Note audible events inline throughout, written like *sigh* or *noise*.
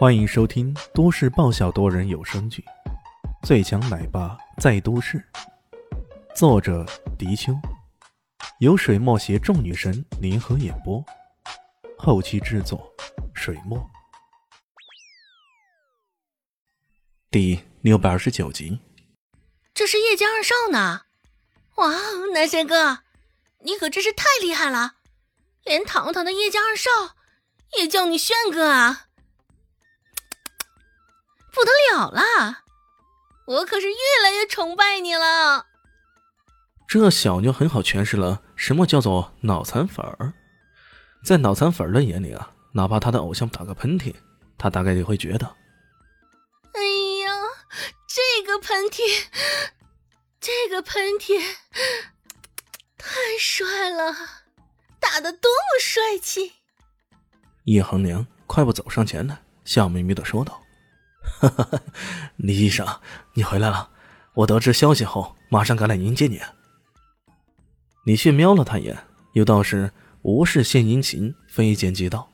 欢迎收听都市爆笑多人有声剧《最强奶爸在都市》，作者：迪秋，由水墨携众女神联合演播，后期制作：水墨。第六百二十九集，这是叶家二少呢！哇哦，南神哥，你可真是太厉害了，连堂堂的叶家二少也叫你炫哥啊！不得了啦，我可是越来越崇拜你了。这小妞很好诠释了什么叫做脑残粉儿。在脑残粉儿的眼里啊，哪怕他的偶像打个喷嚏，他大概也会觉得：哎呀，这个喷嚏，这个喷嚏太帅了，打的多么帅气！叶恒娘快步走上前来，笑眯眯的说道。哈哈，李医生，你回来了！我得知消息后，马上赶来迎接你。李迅瞄了他一眼，有道是“无事献殷勤，非奸即盗”。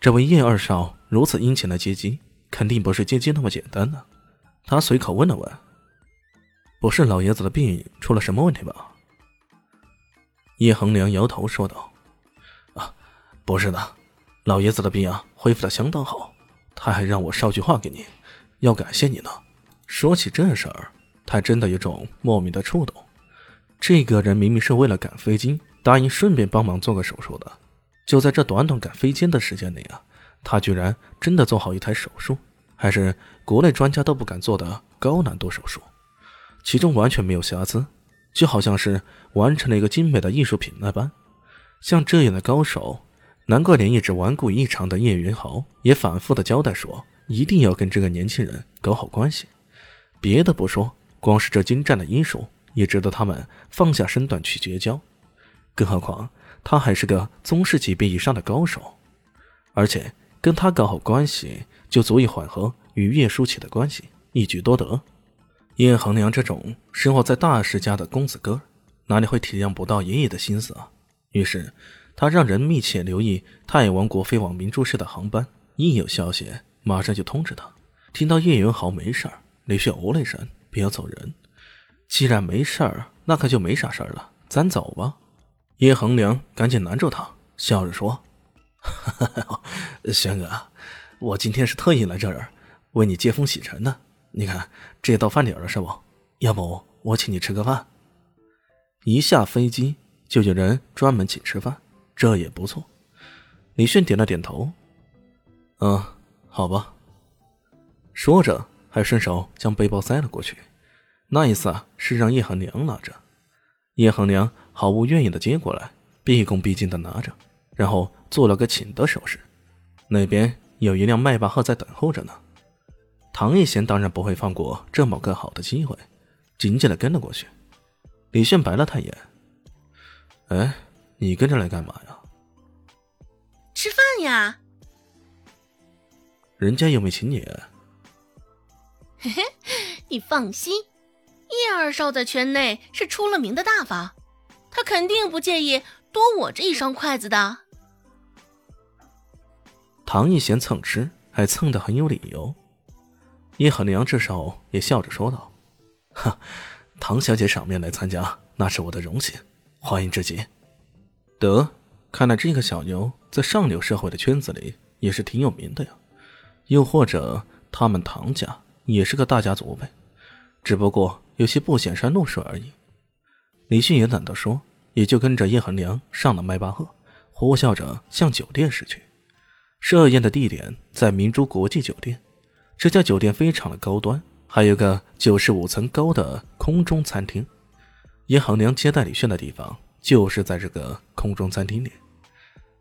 这位叶二少如此殷勤的接机，肯定不是接机那么简单的。他随口问了问：“不是老爷子的病出了什么问题吧？”叶恒良摇头说道：“啊，不是的，老爷子的病啊，恢复的相当好。他还让我捎句话给你。”要感谢你呢。说起这事儿，他真的有种莫名的触动。这个人明明是为了赶飞机，答应顺便帮忙做个手术的。就在这短短赶飞机的时间内啊，他居然真的做好一台手术，还是国内专家都不敢做的高难度手术，其中完全没有瑕疵，就好像是完成了一个精美的艺术品那般。像这样的高手，难怪连一直顽固异常的叶云豪也反复的交代说。一定要跟这个年轻人搞好关系，别的不说，光是这精湛的医术也值得他们放下身段去结交。更何况他还是个宗师级别以上的高手，而且跟他搞好关系就足以缓和与叶舒淇的关系，一举多得。叶恒良这种生活在大世家的公子哥，哪里会体谅不到爷爷的心思啊？于是他让人密切留意太王国飞往明珠市的航班，一有消息。马上就通知他。听到叶云豪没事儿，李炫哦了一声，便要走人。既然没事儿，那可就没啥事儿了，咱走吧。叶恒良赶紧拦住他，笑着说：“轩哥，我今天是特意来这儿为你接风洗尘的。你看，这到饭点了，是不？要不我请你吃个饭？一下飞机就有人专门请吃饭，这也不错。”李迅点了点头：“嗯。”好吧，说着还顺手将背包塞了过去。那一次啊是让叶恒良拿着，叶恒良毫无怨言的接过来，毕恭毕敬的拿着，然后做了个请的手势。那边有一辆迈巴赫在等候着呢。唐一贤当然不会放过这么个好的机会，紧紧的跟了过去。李炫白了他一眼：“哎，你跟着来干嘛呀？”“吃饭呀。”人家又没请你。嘿嘿，你放心，叶二少在圈内是出了名的大方，他肯定不介意多我这一双筷子的。唐一贤蹭吃，还蹭得很有理由。叶恒良这时候也笑着说道：“哈，*laughs* 唐小姐赏面来参加，那是我的荣幸，欢迎至极。”得，看来这个小牛在上流社会的圈子里也是挺有名的呀。又或者，他们唐家也是个大家族呗，只不过有些不显山露水而已。李迅也懒得说，也就跟着叶恒良上了迈巴赫，呼啸着向酒店驶去。设宴的地点在明珠国际酒店，这家酒店非常的高端，还有个九十五层高的空中餐厅。叶恒良接待李迅的地方就是在这个空中餐厅里。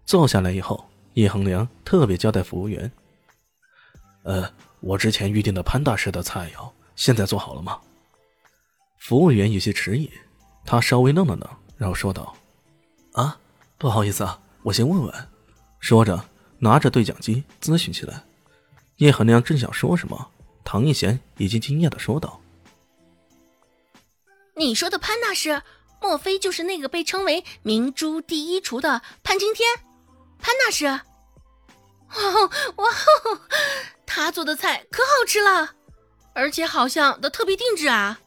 坐下来以后，叶恒良特别交代服务员。呃，我之前预定的潘大师的菜肴现在做好了吗？服务员有些迟疑，他稍微愣了愣，然后说道：“啊，不好意思啊，我先问问。”说着，拿着对讲机咨询起来。叶恒良正想说什么，唐一贤已经惊讶的说道：“你说的潘大师，莫非就是那个被称为明珠第一厨的潘青天？潘大师？哇 *laughs* 哇！” *laughs* 家做的菜可好吃了，而且好像都特别定制啊，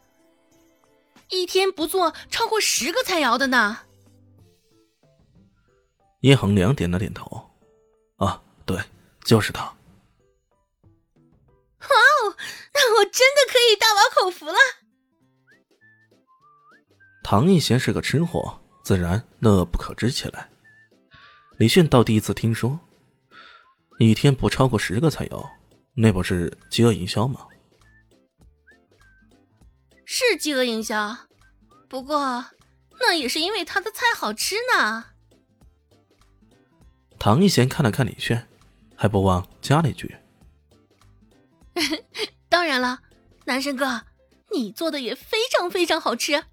一天不做超过十个菜肴的呢。叶恒良点了点头，啊，对，就是他。哇哦，那我真的可以大饱口福了。唐艺贤是个吃货，自然乐不可支起来。李炫倒第一次听说，一天不超过十个菜肴，那不是饥饿营销吗？是饥饿营销，不过那也是因为他的菜好吃呢。唐一贤看了看李炫，还不忘加了一句：*laughs* “当然了，男神哥，你做的也非常非常好吃。”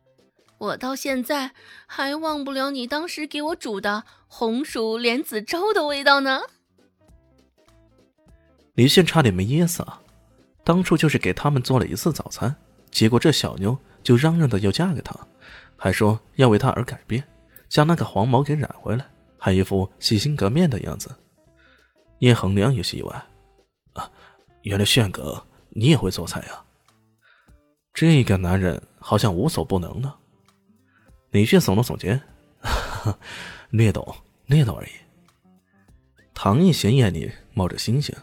我到现在还忘不了你当时给我煮的红薯莲子粥的味道呢。李炫差点没噎死啊！当初就是给他们做了一次早餐，结果这小妞就嚷嚷的要嫁给他，还说要为他而改变，将那个黄毛给染回来，还一副洗心革面的样子。叶恒良有些意外，啊，原来炫哥你也会做菜呀？这个男人好像无所不能呢。李迅耸了耸肩，*laughs* 略懂，略懂而已。唐艺贤眼里冒着星星，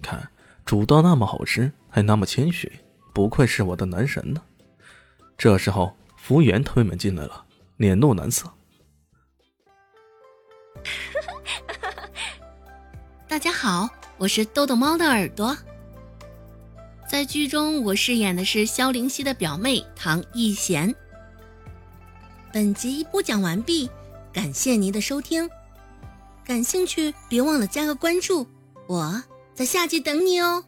看煮到那么好吃，还那么谦虚，不愧是我的男神呢。这时候，服务员推门进来了，脸露难色。*laughs* 大家好，我是豆豆猫的耳朵。在剧中，我饰演的是萧灵溪的表妹唐艺贤。本集播讲完毕，感谢您的收听。感兴趣别忘了加个关注，我在下集等你哦。